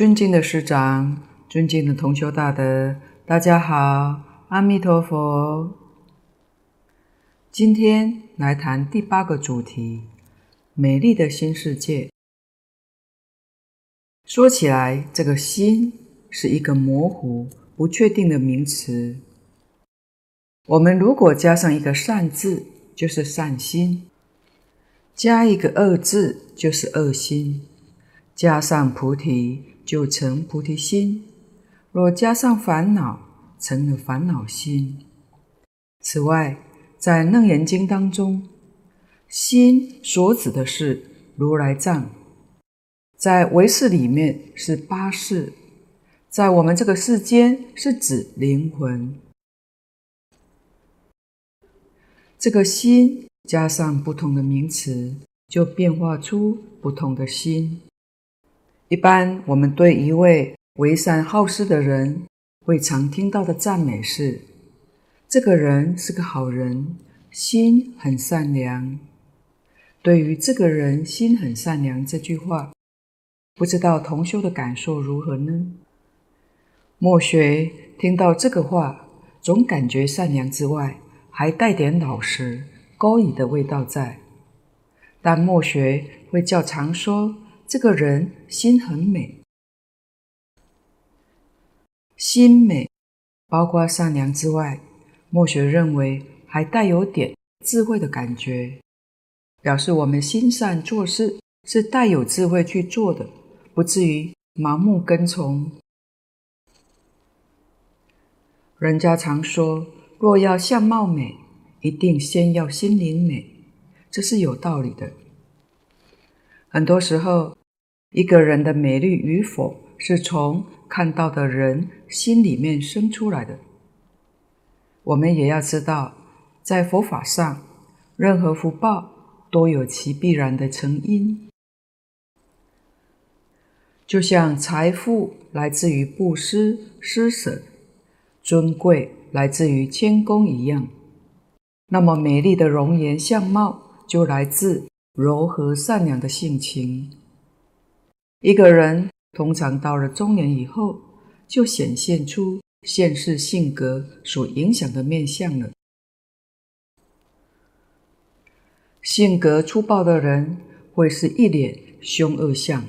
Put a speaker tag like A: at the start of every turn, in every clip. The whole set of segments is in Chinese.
A: 尊敬的师长、尊敬的同修大德，大家好，阿弥陀佛。今天来谈第八个主题：美丽的新世界。说起来，这个“心”是一个模糊、不确定的名词。我们如果加上一个“善”字，就是善心；加一个“恶”字，就是恶心；加上菩提，就成菩提心；若加上烦恼，成了烦恼心。此外，在《楞严经》当中，心所指的是如来藏。在唯识里面是八识，在我们这个世间是指灵魂。这个心加上不同的名词，就变化出不同的心。一般我们对一位为善好施的人，会常听到的赞美是：这个人是个好人，心很善良。对于这个人心很善良这句话，不知道同修的感受如何呢？末学听到这个话，总感觉善良之外，还带点老实、高义的味道在。但末学会较常说，这个人心很美。心美，包括善良之外，墨学认为还带有点智慧的感觉，表示我们心善做事是带有智慧去做的。不至于盲目跟从。人家常说，若要相貌美，一定先要心灵美，这是有道理的。很多时候，一个人的美丽与否，是从看到的人心里面生出来的。我们也要知道，在佛法上，任何福报都有其必然的成因。就像财富来自于布施施舍，尊贵来自于谦恭一样，那么美丽的容颜相貌就来自柔和善良的性情。一个人通常到了中年以后，就显现出现世性格所影响的面相了。性格粗暴的人会是一脸凶恶相。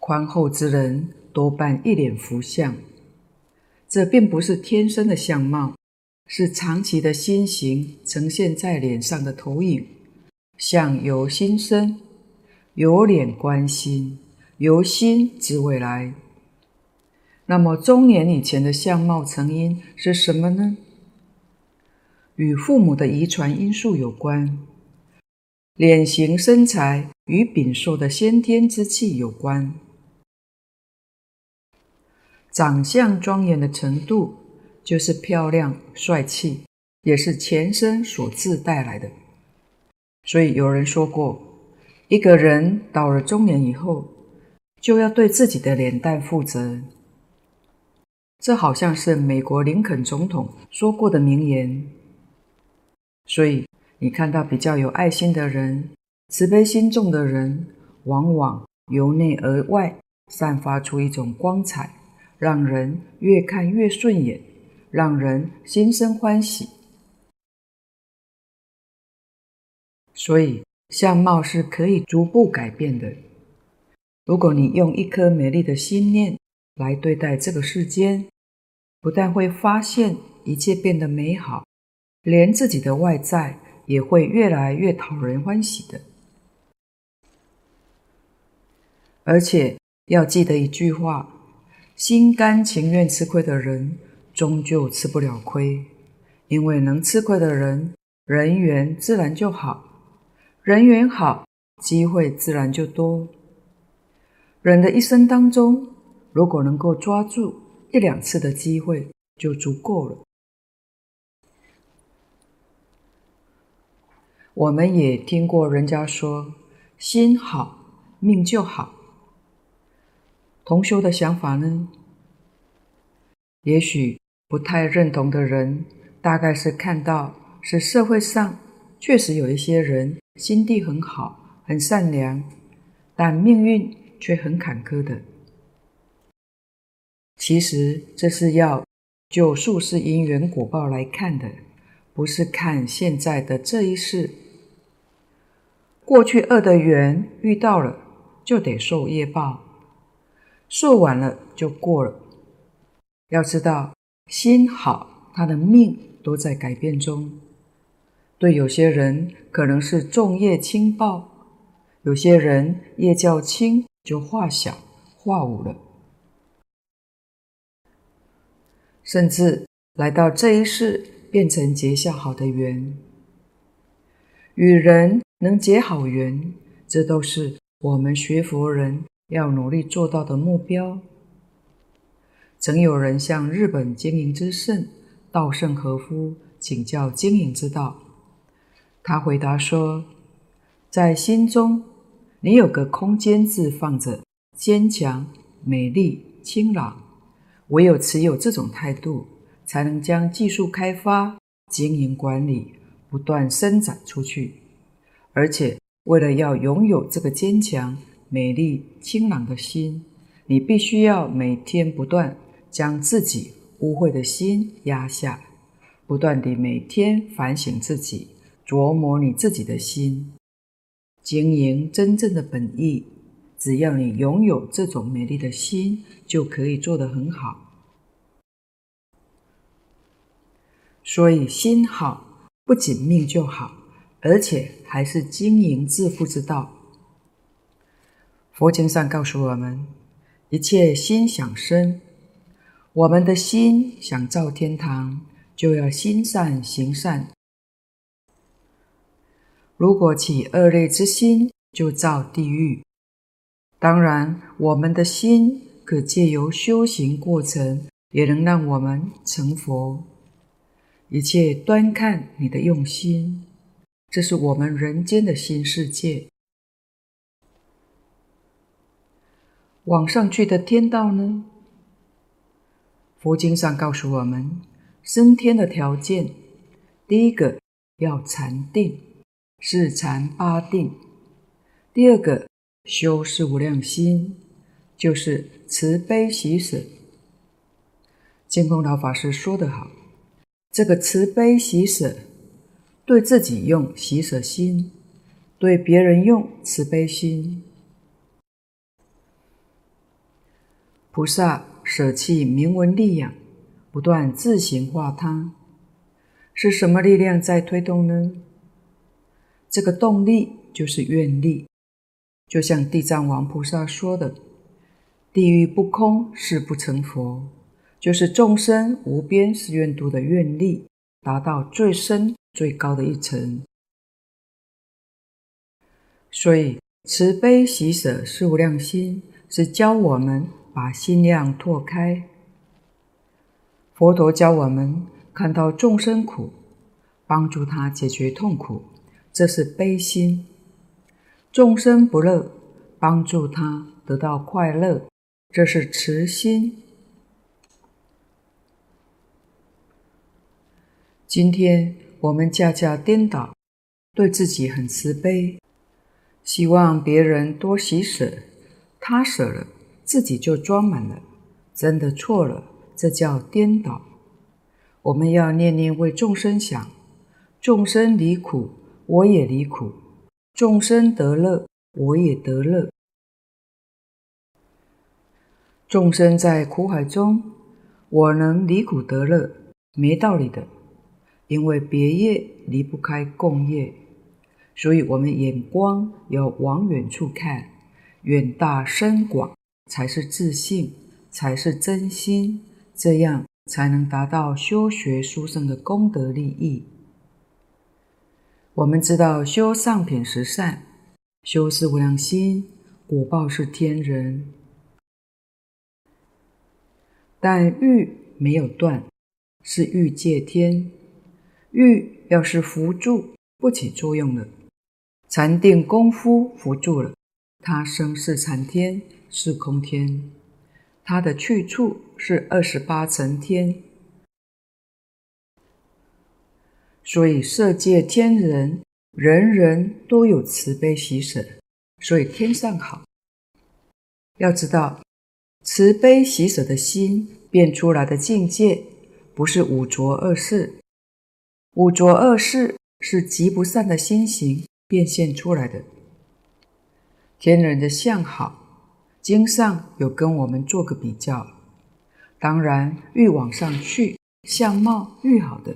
A: 宽厚之人多半一脸福相，这并不是天生的相貌，是长期的心形呈现在脸上的投影。相由心生，由脸观心，由心知未来。那么中年以前的相貌成因是什么呢？与父母的遗传因素有关，脸型身材与禀受的先天之气有关。长相庄严的程度，就是漂亮帅气，也是前生所自带来的。所以有人说过，一个人到了中年以后，就要对自己的脸蛋负责。这好像是美国林肯总统说过的名言。所以你看到比较有爱心的人、慈悲心重的人，往往由内而外散发出一种光彩。让人越看越顺眼，让人心生欢喜。所以，相貌是可以逐步改变的。如果你用一颗美丽的心念来对待这个世间，不但会发现一切变得美好，连自己的外在也会越来越讨人欢喜的。而且，要记得一句话。心甘情愿吃亏的人，终究吃不了亏，因为能吃亏的人，人缘自然就好，人缘好，机会自然就多。人的一生当中，如果能够抓住一两次的机会，就足够了。我们也听过人家说，心好，命就好。同修的想法呢？也许不太认同的人，大概是看到是社会上确实有一些人心地很好、很善良，但命运却很坎坷的，其实这是要就术世因缘果报来看的，不是看现在的这一世。过去恶的缘遇到了，就得受业报，受完了就过了。要知道，心好，他的命都在改变中。对有些人可能是重业轻报，有些人业较轻就化小化无了。甚至来到这一世，变成结下好的缘，与人能结好缘，这都是我们学佛人要努力做到的目标。曾有人向日本经营之圣稻盛和夫请教经营之道，他回答说：“在心中，你有个空间字放着，坚强、美丽、清朗。”唯有持有这种态度，才能将技术开发、经营管理不断伸展出去。而且，为了要拥有这个坚强、美丽、清朗的心，你必须要每天不断将自己污秽的心压下，不断地每天反省自己，琢磨你自己的心，经营真正的本意。只要你拥有这种美丽的心，就可以做得很好。所以心好，不仅命就好，而且还是经营致富之道。佛经上告诉我们，一切心想生，我们的心想造天堂，就要心善行善。如果起恶劣之心，就造地狱。当然，我们的心可借由修行过程，也能让我们成佛。一切端看你的用心，这是我们人间的新世界。往上去的天道呢？佛经上告诉我们，升天的条件，第一个要禅定，是禅八定；第二个。修四无量心，就是慈悲喜舍。净空老法师说得好：“这个慈悲喜舍，对自己用喜舍心，对别人用慈悲心。菩萨舍弃名闻利养，不断自行化他，是什么力量在推动呢？这个动力就是愿力。”就像地藏王菩萨说的：“地狱不空，誓不成佛。”就是众生无边誓愿度的愿力，达到最深最高的一层。所以，慈悲喜舍四无量心，是教我们把心量拓开。佛陀教我们看到众生苦，帮助他解决痛苦，这是悲心。众生不乐，帮助他得到快乐，这是慈心。今天我们恰恰颠倒，对自己很慈悲，希望别人多喜舍，他舍了，自己就装满了，真的错了，这叫颠倒。我们要念念为众生想，众生离苦，我也离苦。众生得乐，我也得乐。众生在苦海中，我能离苦得乐，没道理的。因为别业离不开共业，所以我们眼光要往远处看，远大深广才是自信，才是真心，这样才能达到修学殊胜的功德利益。我们知道修上品十善，修是无量心，果报是天人。但欲没有断，是欲界天。欲要是扶住不起作用了，禅定功夫扶住了，他生是禅天，是空天，他的去处是二十八层天。所以色界天人，人人都有慈悲喜舍，所以天上好。要知道，慈悲喜舍的心变出来的境界，不是五浊恶世。五浊恶世是极不善的心行变现出来的。天人的相好，经上有跟我们做个比较。当然，愈往上去，相貌愈好的。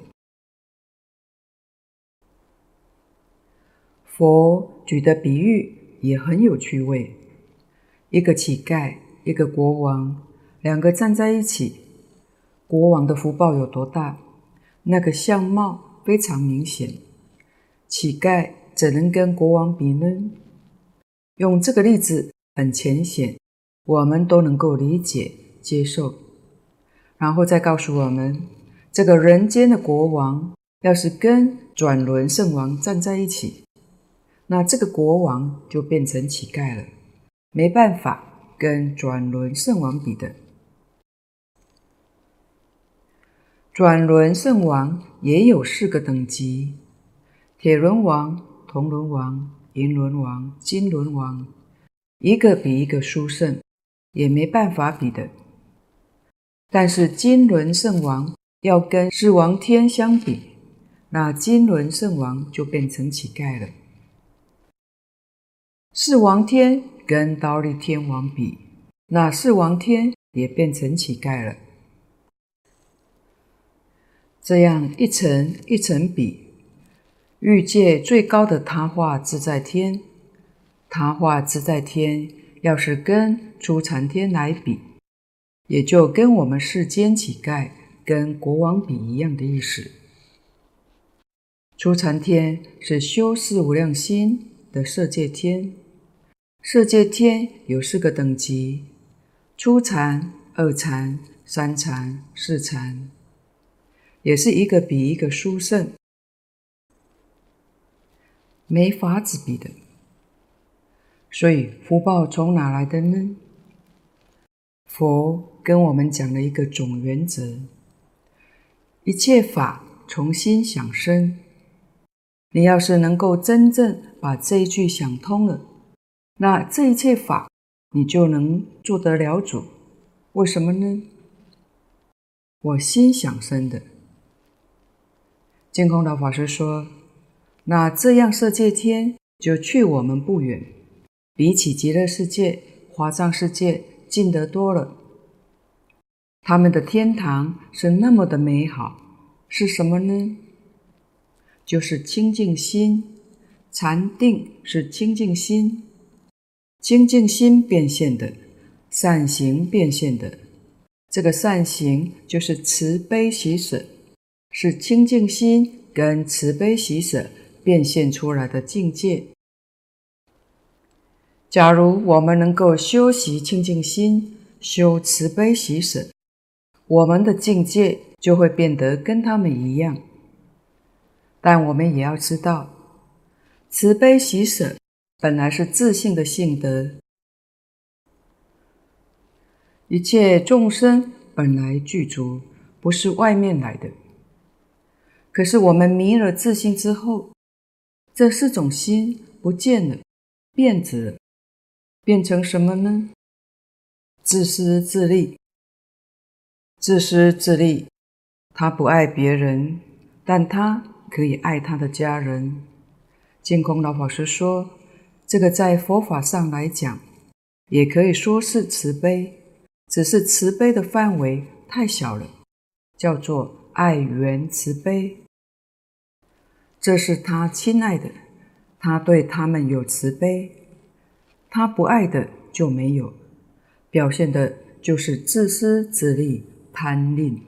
A: 佛举的比喻也很有趣味：一个乞丐，一个国王，两个站在一起。国王的福报有多大？那个相貌非常明显。乞丐怎能跟国王比呢？用这个例子很浅显，我们都能够理解接受。然后再告诉我们，这个人间的国王要是跟转轮圣王站在一起。那这个国王就变成乞丐了，没办法跟转轮圣王比的。转轮圣王也有四个等级：铁轮王、铜轮王、银轮王、金轮王，一个比一个殊胜，也没办法比的。但是金轮圣王要跟四王天相比，那金轮圣王就变成乞丐了。四王天跟刀立天王比，那四王天也变成乞丐了。这样一层一层比，欲界最高的他化自在天，他化自在天要是跟初禅天来比，也就跟我们世间乞丐跟国王比一样的意思。初禅天是修四无量心的色界天。色界天有四个等级：初禅、二禅、三禅、四禅，也是一个比一个殊胜，没法子比的。所以福报从哪来的呢？佛跟我们讲了一个总原则：一切法从心想生。你要是能够真正把这一句想通了。那这一切法，你就能做得了主。为什么呢？我心想生的。净空老法师说：“那这样色界天就去我们不远，比起极乐世界、华藏世界近得多了。他们的天堂是那么的美好，是什么呢？就是清净心，禅定是清净心。”清净心变现的，善行变现的，这个善行就是慈悲喜舍，是清净心跟慈悲喜舍变现出来的境界。假如我们能够修习清净心，修慈悲喜舍，我们的境界就会变得跟他们一样。但我们也要知道，慈悲喜舍。本来是自信的性德，一切众生本来具足，不是外面来的。可是我们迷了自信之后，这四种心不见了，变质了，变成什么呢？自私自利，自私自利。他不爱别人，但他可以爱他的家人。净空老法师说。这个在佛法上来讲，也可以说是慈悲，只是慈悲的范围太小了，叫做爱缘慈悲。这是他亲爱的，他对他们有慈悲，他不爱的就没有，表现的就是自私自利、贪吝。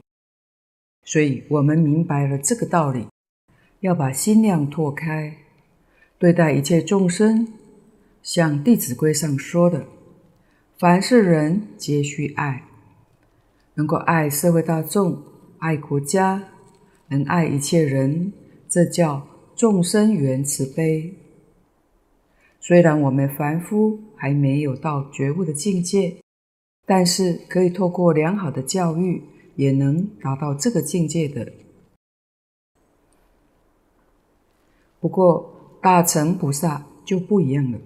A: 所以我们明白了这个道理，要把心量拓开，对待一切众生。像《弟子规》上说的：“凡是人皆须爱，能够爱社会大众，爱国家，能爱一切人，这叫众生缘慈悲。虽然我们凡夫还没有到觉悟的境界，但是可以透过良好的教育，也能达到这个境界的。不过大乘菩萨就不一样了。”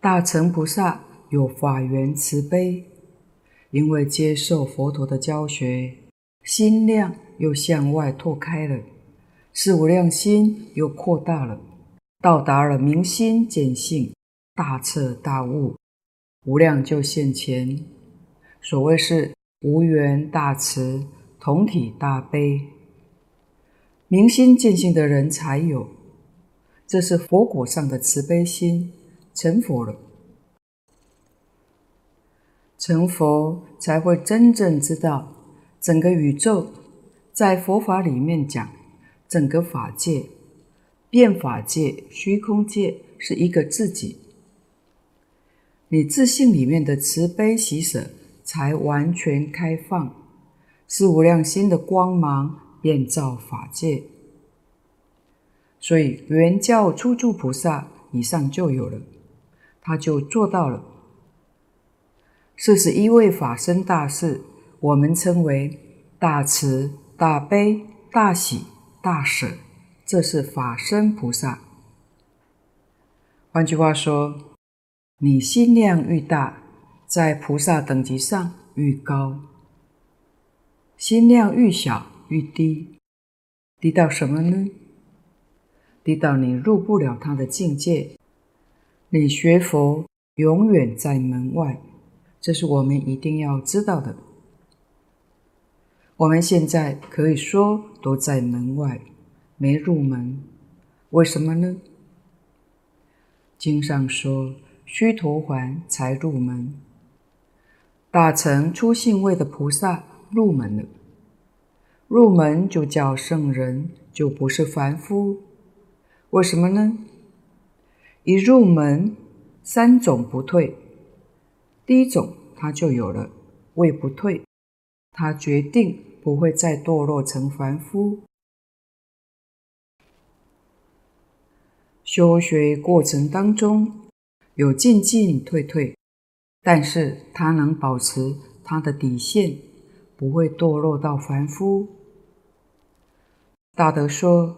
A: 大乘菩萨有法缘慈悲，因为接受佛陀的教学，心量又向外拓开了，四无量心又扩大了，到达了明心见性，大彻大悟，无量就现前。所谓是无缘大慈，同体大悲，明心见性的人才有，这是佛果上的慈悲心，成佛了。成佛才会真正知道，整个宇宙在佛法里面讲，整个法界、变法界、虚空界是一个自己。你自信里面的慈悲喜舍才完全开放，是无量心的光芒遍照法界。所以原教初住菩萨以上就有了，他就做到了。四十一位法身大士，我们称为大慈、大悲、大喜、大舍，这是法身菩萨。换句话说，你心量愈大，在菩萨等级上愈高；心量愈小愈低，低到什么呢？低到你入不了他的境界，你学佛永远在门外。这是我们一定要知道的。我们现在可以说都在门外，没入门。为什么呢？经上说，须陀洹才入门，大乘初信位的菩萨入门了。入门就叫圣人，就不是凡夫。为什么呢？一入门，三种不退。第一种，他就有了，位不退，他决定不会再堕落成凡夫。修学过程当中有进进退退，但是他能保持他的底线，不会堕落到凡夫。大德说，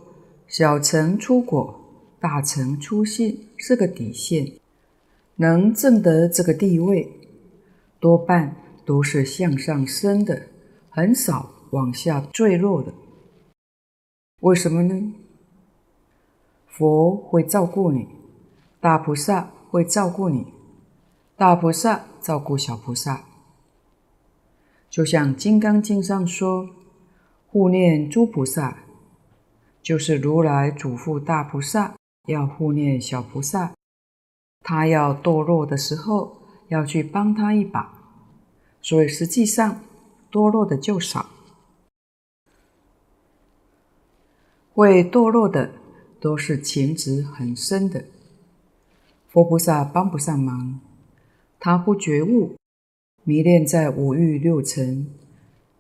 A: 小乘出果，大乘出信是个底线，能证得这个地位。多半都是向上升的，很少往下坠落的。为什么呢？佛会照顾你，大菩萨会照顾你，大菩萨照顾小菩萨。就像《金刚经》上说：“护念诸菩萨”，就是如来嘱咐大菩萨要护念小菩萨，他要堕落的时候。要去帮他一把，所以实际上堕落的就少，会堕落的都是情执很深的。佛菩萨帮不上忙，他不觉悟，迷恋在五欲六尘，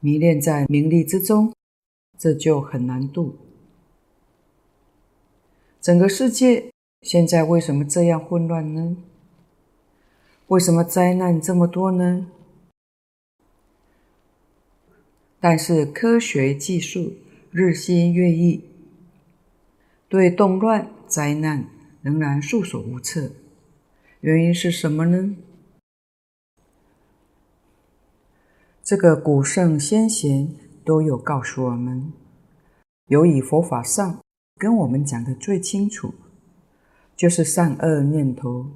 A: 迷恋在名利之中，这就很难度。整个世界现在为什么这样混乱呢？为什么灾难这么多呢？但是科学技术日新月异，对动乱灾难仍然束手无策。原因是什么呢？这个古圣先贤都有告诉我们，有以佛法上跟我们讲的最清楚，就是善恶念头。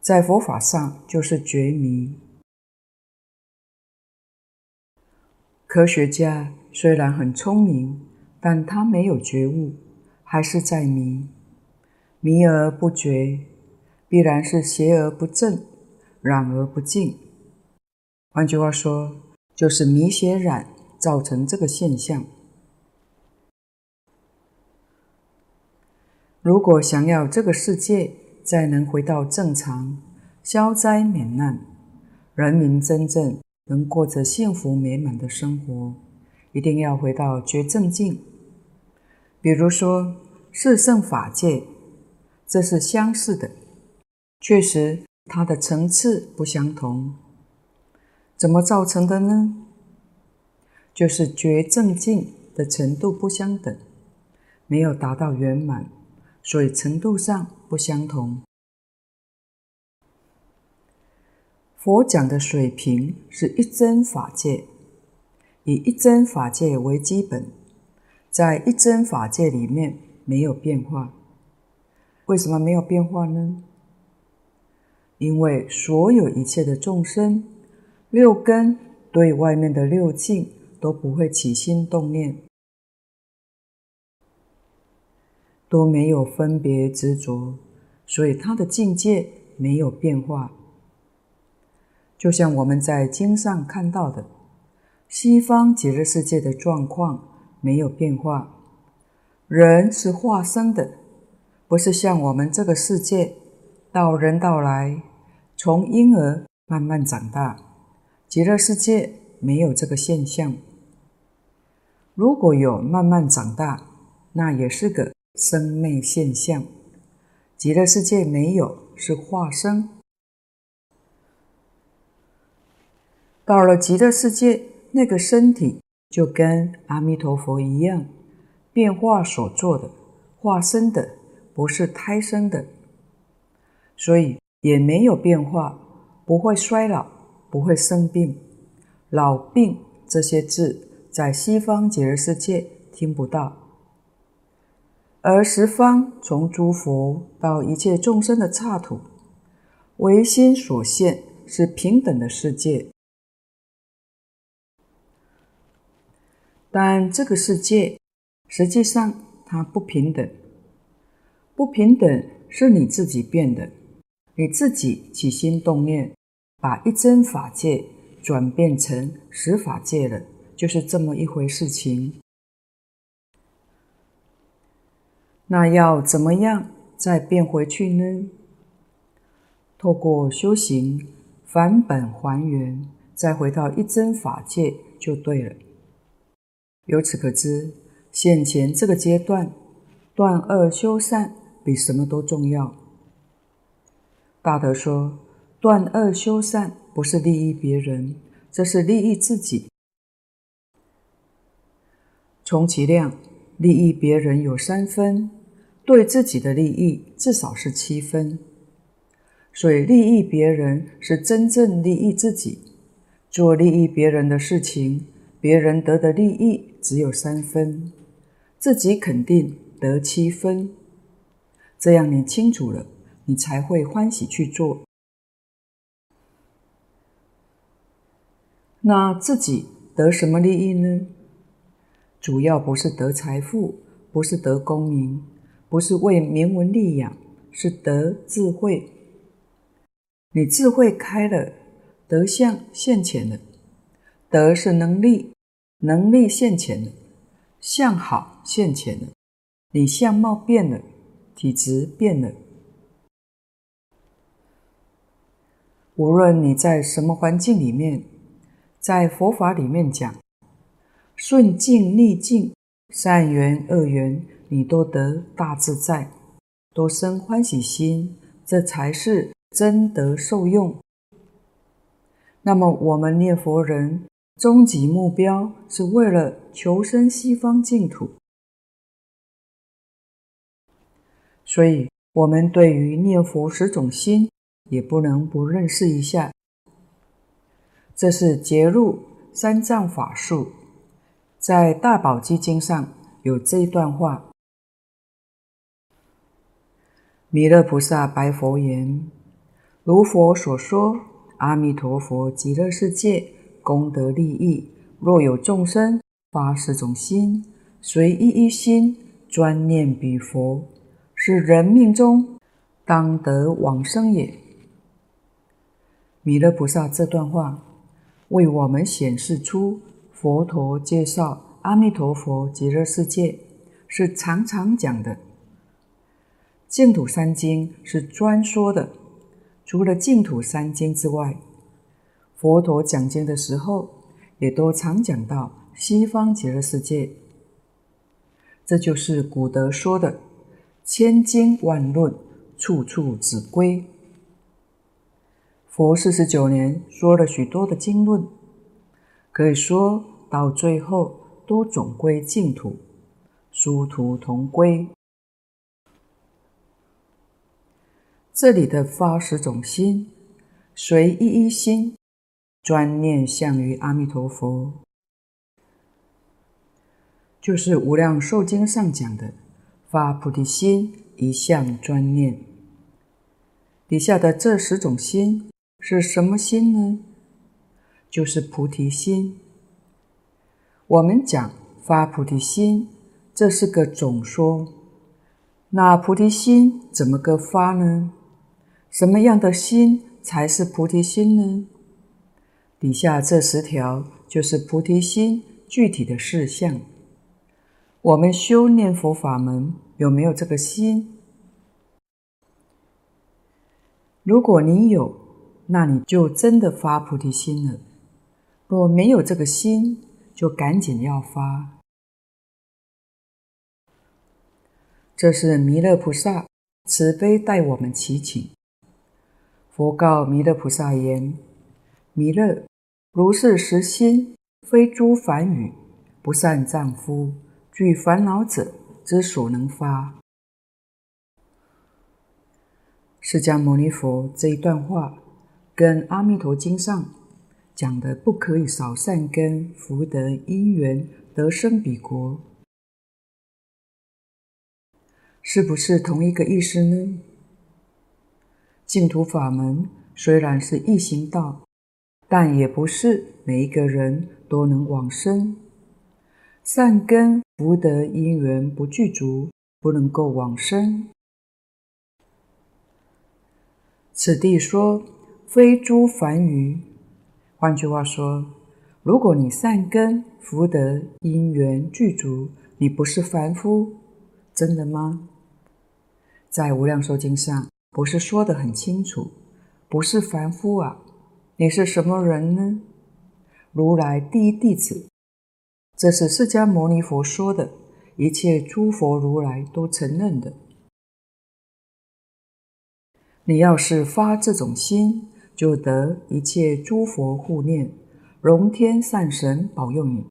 A: 在佛法上就是觉迷。科学家虽然很聪明，但他没有觉悟，还是在迷。迷而不觉，必然是邪而不正，染而不净。换句话说，就是迷邪染造成这个现象。如果想要这个世界，再能回到正常，消灾免难，人民真正能过着幸福美满的生活，一定要回到觉正境。比如说四圣法界，这是相似的，确实它的层次不相同。怎么造成的呢？就是觉正境的程度不相等，没有达到圆满。所以程度上不相同。佛讲的水平是一真法界，以一真法界为基本，在一真法界里面没有变化。为什么没有变化呢？因为所有一切的众生，六根对外面的六境都不会起心动念，都没有分别执着，所以他的境界没有变化。就像我们在经上看到的，西方极乐世界的状况没有变化。人是化生的，不是像我们这个世界，到人到来，从婴儿慢慢长大。极乐世界没有这个现象。如果有慢慢长大，那也是个生灭现象。极乐世界没有，是化生。到了极乐世界，那个身体就跟阿弥陀佛一样，变化所做的化身的，不是胎生的，所以也没有变化，不会衰老，不会生病。老病这些字在西方极乐世界听不到，而十方从诸佛到一切众生的刹土，唯心所现是平等的世界。但这个世界实际上它不平等，不平等是你自己变的，你自己起心动念，把一真法界转变成十法界了，就是这么一回事情。那要怎么样再变回去呢？透过修行返本还原，再回到一真法界就对了。由此可知，现前这个阶段，断恶修善比什么都重要。大德说，断恶修善不是利益别人，这是利益自己。充其量，利益别人有三分，对自己的利益至少是七分。所以，利益别人是真正利益自己，做利益别人的事情。别人得的利益只有三分，自己肯定得七分。这样你清楚了，你才会欢喜去做。那自己得什么利益呢？主要不是得财富，不是得功名，不是为名闻利养，是得智慧。你智慧开了，德相现前了。德是能力，能力现前了，相好现前了，你相貌变了，体质变了。无论你在什么环境里面，在佛法里面讲，顺境逆境，善缘恶缘，你都得大自在，多生欢喜心，这才是真得受用。那么我们念佛人。终极目标是为了求生西方净土，所以我们对于念佛十种心也不能不认识一下。这是结入三藏法术，在《大宝积经》上有这段话：弥勒菩萨白佛言：“如佛所说，阿弥陀佛极乐世界。”功德利益，若有众生发十种心，随一一心专念彼佛，是人命中当得往生也。弥勒菩萨这段话为我们显示出，佛陀介绍阿弥陀佛极乐世界是常常讲的。净土三经是专说的，除了净土三经之外。佛陀讲经的时候，也都常讲到西方极乐世界。这就是古德说的“千经万论，处处只归”。佛四十九年说了许多的经论，可以说到最后都总归净土，殊途同归。这里的发十种心。随一一心，专念向于阿弥陀佛，就是《无量寿经》上讲的发菩提心，一向专念。底下的这十种心是什么心呢？就是菩提心。我们讲发菩提心，这是个总说。那菩提心怎么个发呢？什么样的心才是菩提心呢？底下这十条就是菩提心具体的事项。我们修念佛法门有没有这个心？如果你有，那你就真的发菩提心了；若没有这个心，就赶紧要发。这是弥勒菩萨慈悲待我们祈请。佛告弥勒菩萨言：“弥勒，如是实心，非诸凡语，不善丈夫，具烦恼者之所能发。”释迦牟尼佛这一段话，跟《阿弥陀经》上讲的不可以少善根福德因缘得生彼国。是不是同一个意思呢？净土法门虽然是易行道，但也不是每一个人都能往生。善根福德因缘不具足，不能够往生。此地说非诸凡语，换句话说，如果你善根福德因缘具足，你不是凡夫，真的吗？在《无量寿经》上，不是说得很清楚，不是凡夫啊，你是什么人呢？如来第一弟子，这是释迦牟尼佛说的，一切诸佛如来都承认的。你要是发这种心，就得一切诸佛护念，龙天善神保佑你。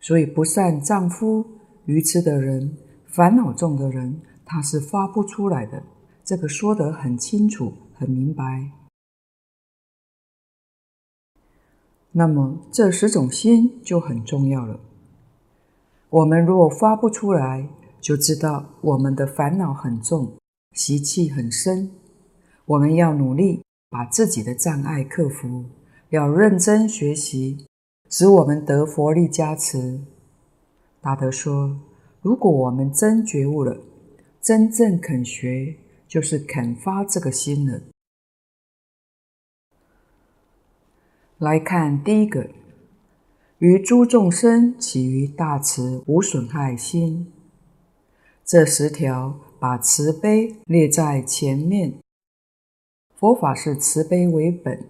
A: 所以不善丈夫、愚痴的人、烦恼重的人。他是发不出来的，这个说得很清楚、很明白。那么这十种心就很重要了。我们如果发不出来，就知道我们的烦恼很重，习气很深。我们要努力把自己的障碍克服，要认真学习，使我们得佛力加持。达德说，如果我们真觉悟了，真正肯学，就是肯发这个心了。来看第一个，于诸众生起于大慈无损害心。这十条把慈悲列在前面。佛法是慈悲为本，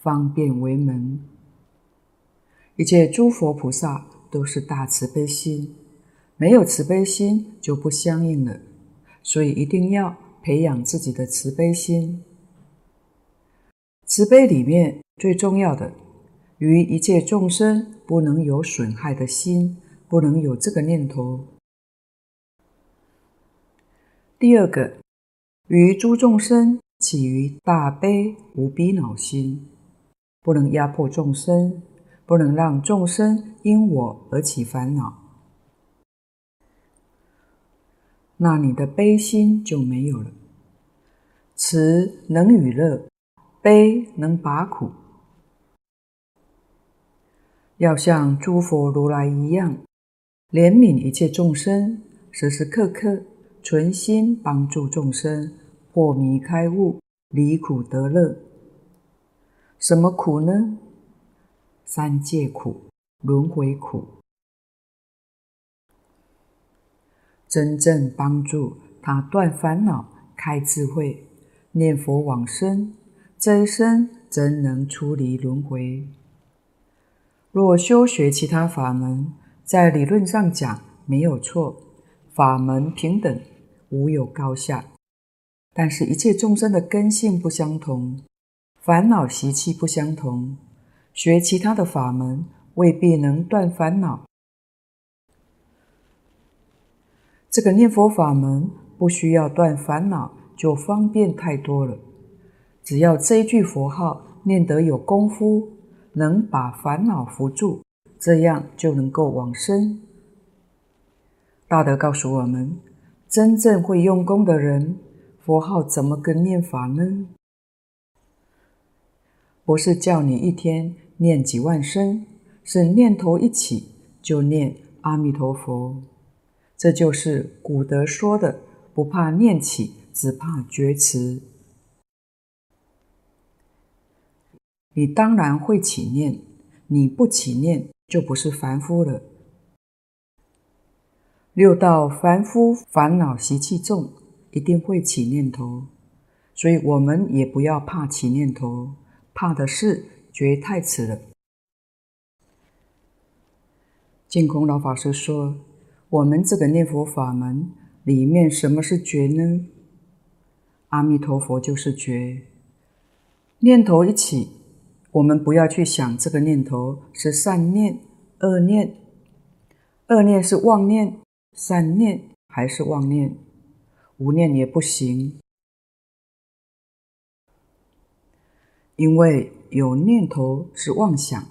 A: 方便为门。一切诸佛菩萨都是大慈悲心，没有慈悲心就不相应了。所以一定要培养自己的慈悲心。慈悲里面最重要的，于一切众生不能有损害的心，不能有这个念头。第二个，于诸众生起于大悲无比恼心，不能压迫众生，不能让众生因我而起烦恼。那你的悲心就没有了。慈能与乐，悲能拔苦。要像诸佛如来一样，怜悯一切众生，时时刻刻存心帮助众生破迷开悟，离苦得乐。什么苦呢？三界苦，轮回苦。真正帮助他断烦恼、开智慧、念佛往生，这一生真能出离轮回。若修学其他法门，在理论上讲没有错，法门平等，无有高下。但是，一切众生的根性不相同，烦恼习气不相同，学其他的法门未必能断烦恼。这个念佛法门不需要断烦恼，就方便太多了。只要这一句佛号念得有功夫，能把烦恼伏住，这样就能够往生。大德告诉我们，真正会用功的人，佛号怎么个念法呢？不是叫你一天念几万声，是念头一起就念阿弥陀佛。这就是古德说的“不怕念起，只怕觉迟”。你当然会起念，你不起念就不是凡夫了。六道凡夫烦恼习气重，一定会起念头，所以我们也不要怕起念头。怕的是觉太迟了。净空老法师说：“我们这个念佛法门里面，什么是觉呢？阿弥陀佛就是觉。念头一起，我们不要去想这个念头是善念、恶念，恶念是妄念，善念还是妄念，无念也不行。”因为有念头是妄想，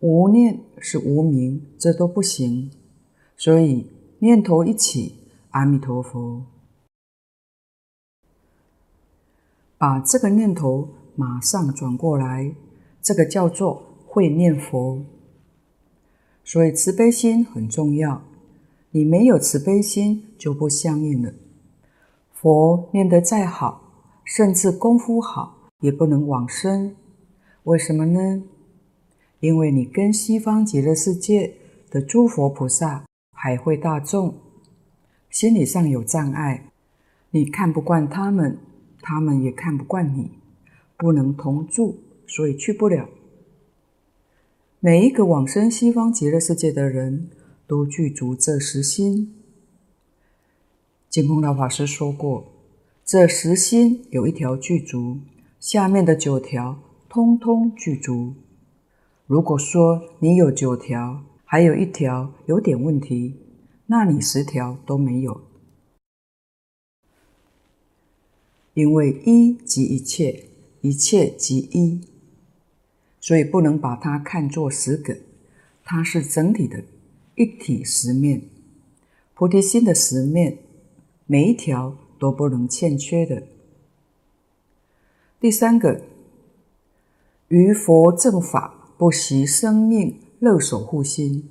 A: 无念是无明，这都不行。所以念头一起，阿弥陀佛，把这个念头马上转过来，这个叫做会念佛。所以慈悲心很重要，你没有慈悲心就不相应了。佛念得再好，甚至功夫好。也不能往生，为什么呢？因为你跟西方极乐世界的诸佛菩萨、还会大众心理上有障碍，你看不惯他们，他们也看不惯你，不能同住，所以去不了。每一个往生西方极乐世界的人都具足这十心。净空老法师说过，这十心有一条具足。下面的九条通通具足。如果说你有九条，还有一条有点问题，那你十条都没有。因为一即一切，一切即一，所以不能把它看作十个，它是整体的，一体十面，菩提心的十面，每一条都不能欠缺的。第三个，于佛正法不惜生命乐守护心，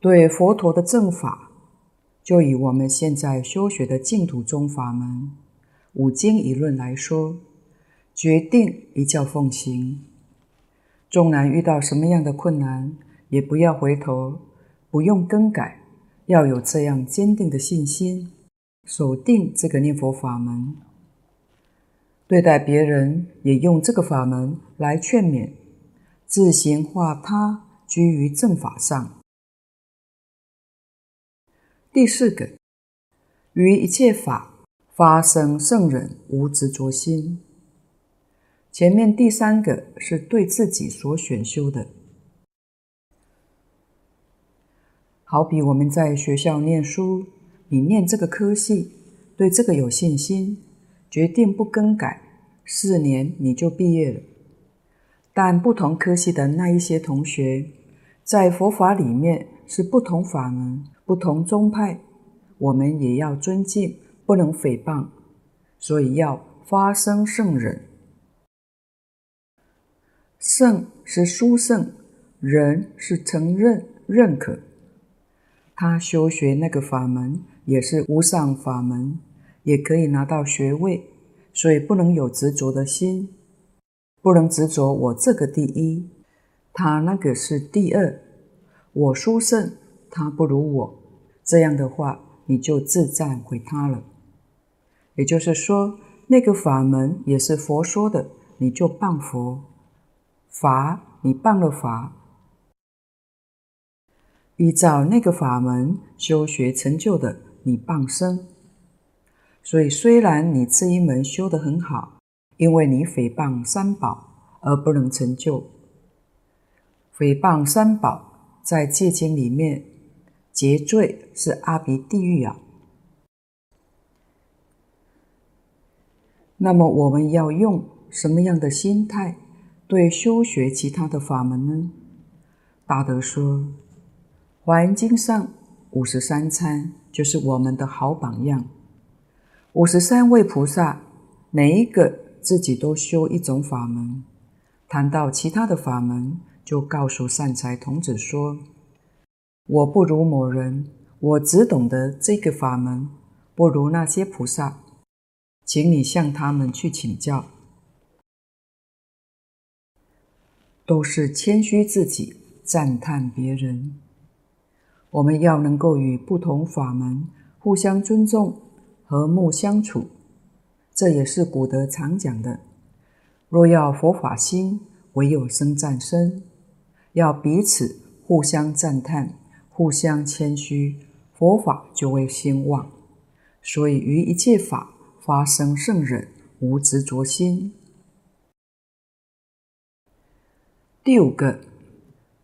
A: 对佛陀的正法，就以我们现在修学的净土宗法门五经一论来说，决定一教奉行。纵然遇到什么样的困难，也不要回头，不用更改，要有这样坚定的信心，守定这个念佛法门。对待别人也用这个法门来劝勉，自行化他居于正法上。第四个，于一切法发生圣忍无执着心。前面第三个是对自己所选修的，好比我们在学校念书，你念这个科系，对这个有信心。决定不更改，四年你就毕业了。但不同科系的那一些同学，在佛法里面是不同法门、不同宗派，我们也要尊敬，不能诽谤，所以要发生圣人。圣是殊胜，人是承认、认可。他修学那个法门也是无上法门。也可以拿到学位，所以不能有执着的心，不能执着我这个第一，他那个是第二，我殊胜，他不如我，这样的话你就自赞毁他了。也就是说，那个法门也是佛说的，你就谤佛；法你谤了法，依照那个法门修学成就的，你傍身。所以，虽然你这一门修得很好，因为你诽谤三宝而不能成就。诽谤三宝在戒经里面结罪是阿鼻地狱啊。那么我们要用什么样的心态对修学其他的法门呢？大德说，《华严经》上五十三参就是我们的好榜样。五十三位菩萨，每一个自己都修一种法门。谈到其他的法门，就告诉善财童子说：“我不如某人，我只懂得这个法门，不如那些菩萨，请你向他们去请教。”都是谦虚自己，赞叹别人。我们要能够与不同法门互相尊重。和睦相处，这也是古德常讲的。若要佛法兴，唯有生赞僧，要彼此互相赞叹，互相谦虚，佛法就会兴旺。所以于一切法发生胜忍，无执着心。第五个，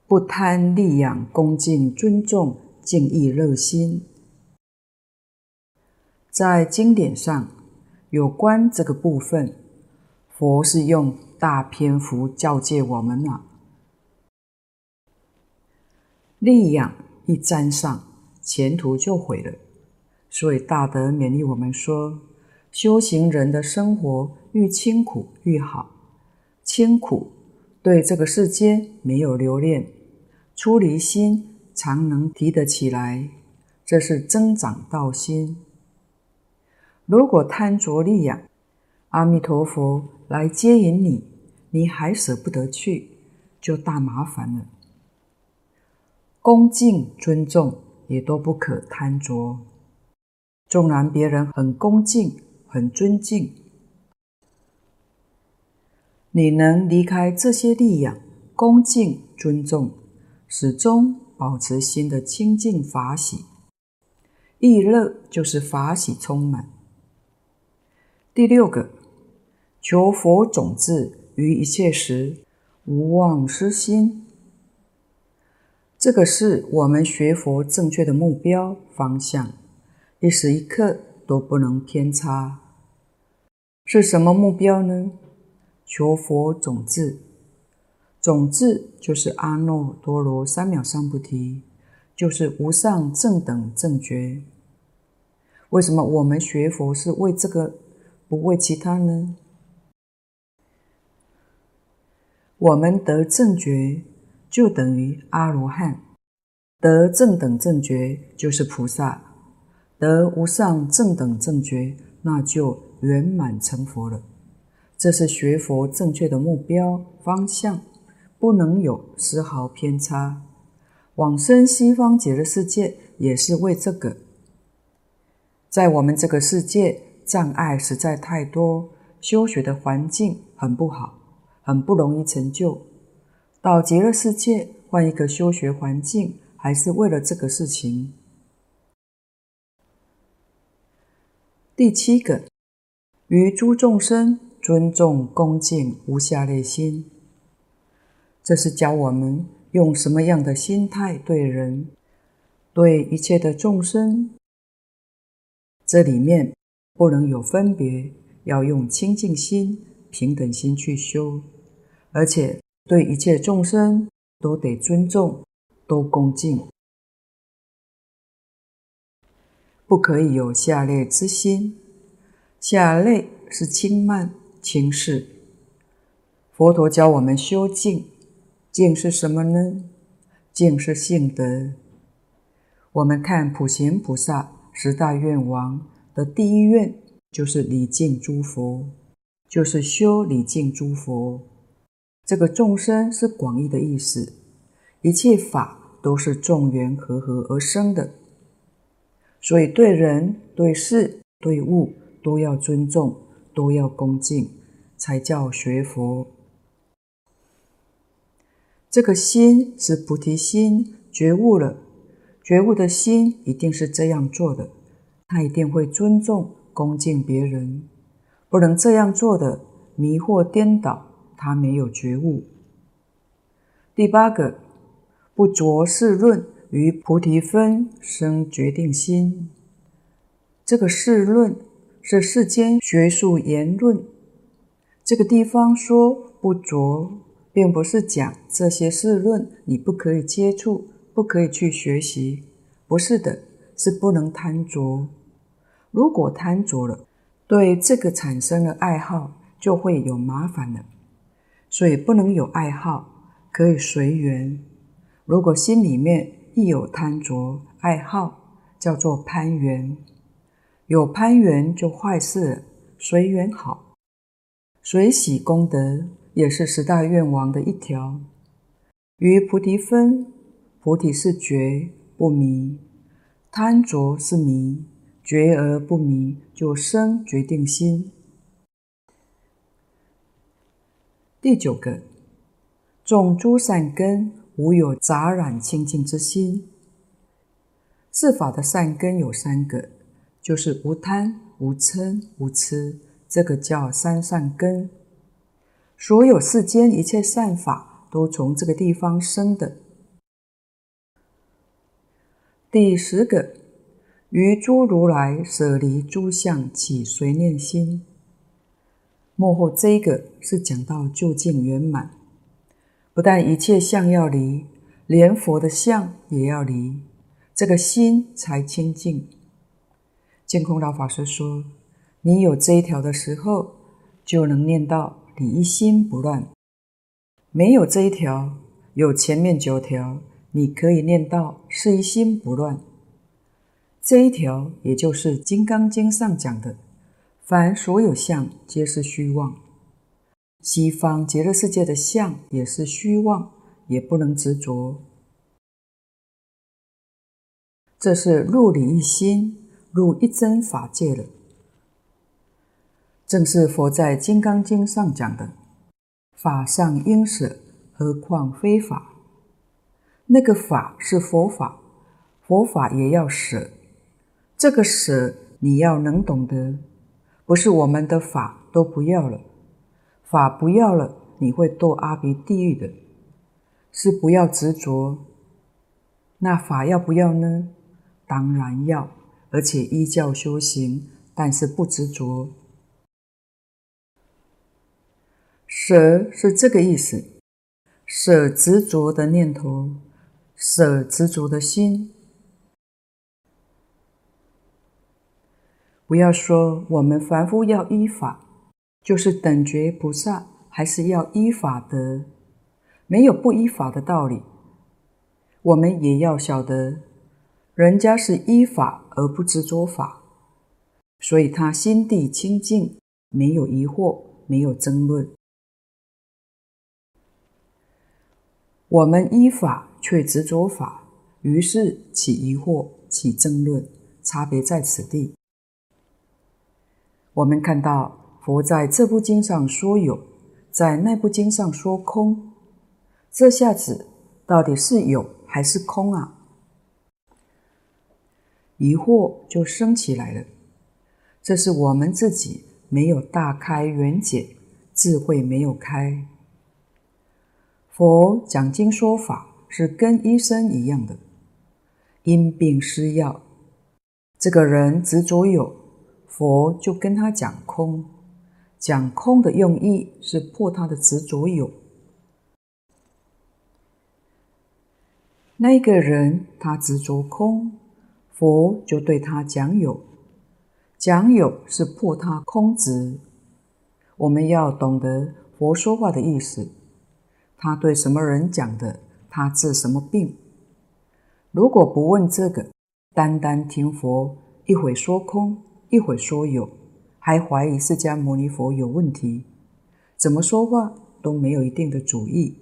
A: 不贪利养，恭敬尊重，敬意乐心。在经典上有关这个部分，佛是用大篇幅教诫我们了。利养一沾上，前途就毁了。所以大德勉励我们说：修行人的生活愈清苦愈好。清苦对这个世间没有留恋，出离心常能提得起来，这是增长道心。如果贪着利养，阿弥陀佛来接引你，你还舍不得去，就大麻烦了。恭敬尊重也都不可贪着。纵然别人很恭敬、很尊敬，你能离开这些利养、恭敬、尊重，始终保持心的清净法喜，意乐就是法喜充满。第六个，求佛种智于一切时，无妄失心。这个是我们学佛正确的目标方向，一时一刻都不能偏差。是什么目标呢？求佛种智，种智就是阿耨多罗三藐三菩提，就是无上正等正觉。为什么我们学佛是为这个？不为其他呢？我们得正觉，就等于阿罗汉；得正等正觉，就是菩萨；得无上正等正觉，那就圆满成佛了。这是学佛正确的目标方向，不能有丝毫偏差。往生西方极乐世界，也是为这个。在我们这个世界。障碍实在太多，修学的环境很不好，很不容易成就。到极乐世界换一个修学环境，还是为了这个事情。第七个，于诸众生尊重恭敬无下劣心，这是教我们用什么样的心态对人，对一切的众生。这里面。不能有分别，要用清净心、平等心去修，而且对一切众生都得尊重，都恭敬，不可以有下列之心。下列是轻慢、轻视。佛陀教我们修净，净是什么呢？净是性德。我们看普贤菩萨十大愿王。的第一愿就是礼敬诸佛，就是修礼敬诸佛。这个众生是广义的意思，一切法都是众缘和合而生的，所以对人、对事、对物都要尊重，都要恭敬，才叫学佛。这个心是菩提心，觉悟了，觉悟的心一定是这样做的。他一定会尊重、恭敬别人，不能这样做的迷惑颠倒，他没有觉悟。第八个，不着世论于菩提分生决定心。这个世论是世间学术言论。这个地方说不着，并不是讲这些世论你不可以接触，不可以去学习，不是的，是不能贪着。如果贪着了，对这个产生了爱好，就会有麻烦了。所以不能有爱好，可以随缘。如果心里面一有贪着爱好，叫做攀缘。有攀缘就坏事了，随缘好。随喜功德也是十大愿王的一条。于菩提分，菩提是觉不迷，贪着是迷，觉而不迷，就生决定心。第九个，种诸善根，无有杂染清净之心。四法的善根有三个。就是无贪、无嗔、无痴，这个叫三善根。所有世间一切善法都从这个地方生的。第十个，于诸如来舍离诸相，起随念心。末后这个是讲到究竟圆满，不但一切相要离，连佛的相也要离，这个心才清净。净空老法师说：“你有这一条的时候，就能念到你一心不乱；没有这一条，有前面九条，你可以念到是一心不乱。这一条也就是《金刚经》上讲的：凡所有相，皆是虚妄。西方极乐世界的相也是虚妄，也不能执着。这是入理一心。”入一真法界了，正是佛在《金刚经》上讲的“法尚应舍，何况非法”。那个法是佛法，佛法也要舍。这个舍你要能懂得，不是我们的法都不要了，法不要了，你会堕阿鼻地狱的。是不要执着，那法要不要呢？当然要。而且依教修行，但是不执着。舍是这个意思，舍执着的念头，舍执着的心。不要说我们凡夫要依法，就是等觉菩萨还是要依法得，没有不依法的道理。我们也要晓得。人家是依法而不执着法，所以他心地清净，没有疑惑，没有争论。我们依法却执着法，于是起疑惑，起争论，差别在此地。我们看到佛在这部经上说有，在那部经上说空，这下子到底是有还是空啊？疑惑就升起来了，这是我们自己没有大开圆解，智慧没有开。佛讲经说法是跟医生一样的，因病施药。这个人执着有，佛就跟他讲空。讲空的用意是破他的执着有。那个人他执着空。佛就对他讲有，讲有是破他空执。我们要懂得佛说话的意思，他对什么人讲的，他治什么病。如果不问这个，单单听佛一会说空，一会说有，还怀疑释迦牟尼佛有问题，怎么说话都没有一定的主意，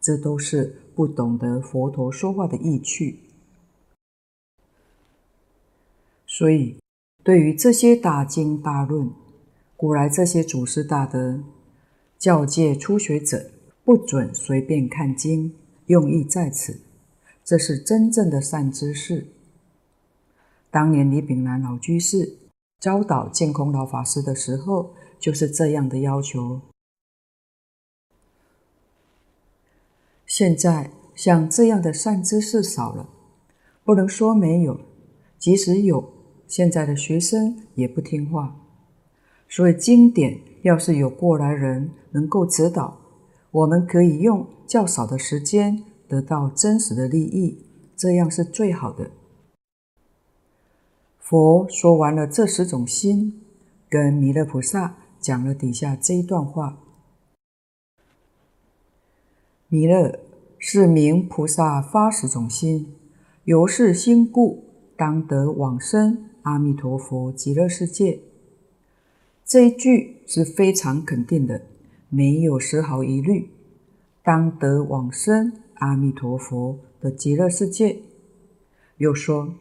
A: 这都是不懂得佛陀说话的意趣。所以，对于这些大经大论，古来这些祖师大德教诫初学者，不准随便看经，用意在此，这是真正的善知识。当年李炳南老居士教导净空老法师的时候，就是这样的要求。现在像这样的善知识少了，不能说没有，即使有。现在的学生也不听话，所以经典要是有过来人能够指导，我们可以用较少的时间得到真实的利益，这样是最好的。佛说完了这十种心，跟弥勒菩萨讲了底下这一段话：弥勒是名菩萨发十种心，由是心故，当得往生阿弥陀佛极乐世界。这一句是非常肯定的，没有丝毫疑虑。当得往生阿弥陀佛的极乐世界。又说，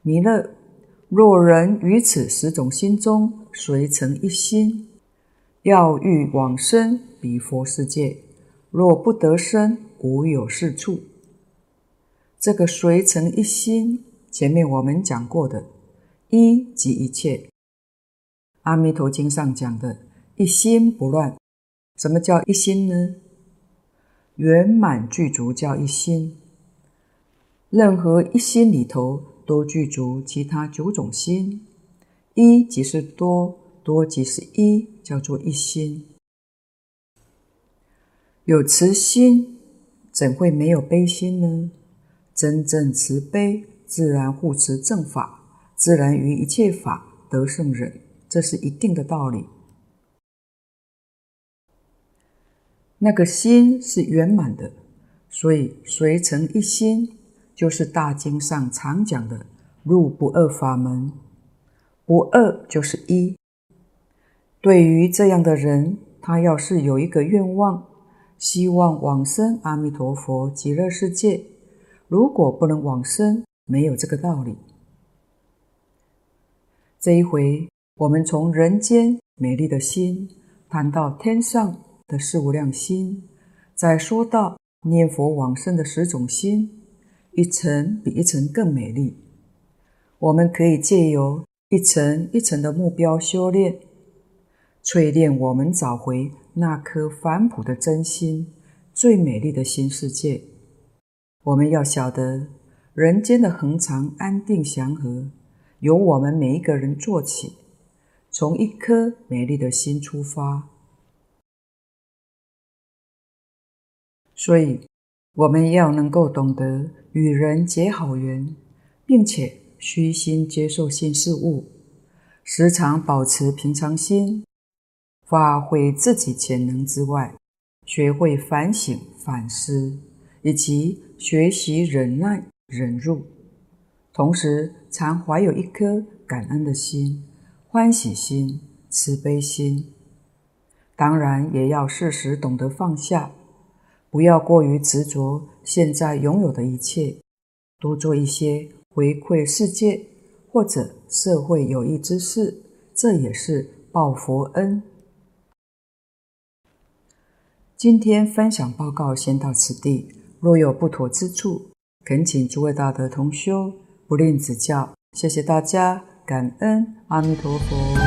A: 弥勒。若人于此十种心中随成一心，要欲往生彼佛世界，若不得生，无有是处。这个随成一心，前面我们讲过的，一即一切。阿弥陀经上讲的，一心不乱。什么叫一心呢？圆满具足叫一心。任何一心里头。都具足其他九种心，一即是多，多即是一，叫做一心。有慈心，怎会没有悲心呢？真正慈悲，自然护持正法，自然于一切法得胜忍，这是一定的道理。那个心是圆满的，所以随成一心。就是大经上常讲的入不二法门，不二就是一。对于这样的人，他要是有一个愿望，希望往生阿弥陀佛极乐世界，如果不能往生，没有这个道理。这一回，我们从人间美丽的心谈到天上的事无量心，再说到念佛往生的十种心。一层比一层更美丽。我们可以借由一层一层的目标修炼，淬炼我们找回那颗返璞的真心，最美丽的新世界。我们要晓得，人间的恒常安定祥和，由我们每一个人做起，从一颗美丽的心出发。所以，我们要能够懂得与人结好缘，并且虚心接受新事物，时常保持平常心，发挥自己潜能之外，学会反省反思，以及学习忍耐忍辱，同时常怀有一颗感恩的心、欢喜心、慈悲心。当然，也要适时懂得放下。不要过于执着现在拥有的一切，多做一些回馈世界或者社会有益之事，这也是报佛恩。今天分享报告先到此地，若有不妥之处，恳请诸位大德同修不吝指教。谢谢大家，感恩阿弥陀佛。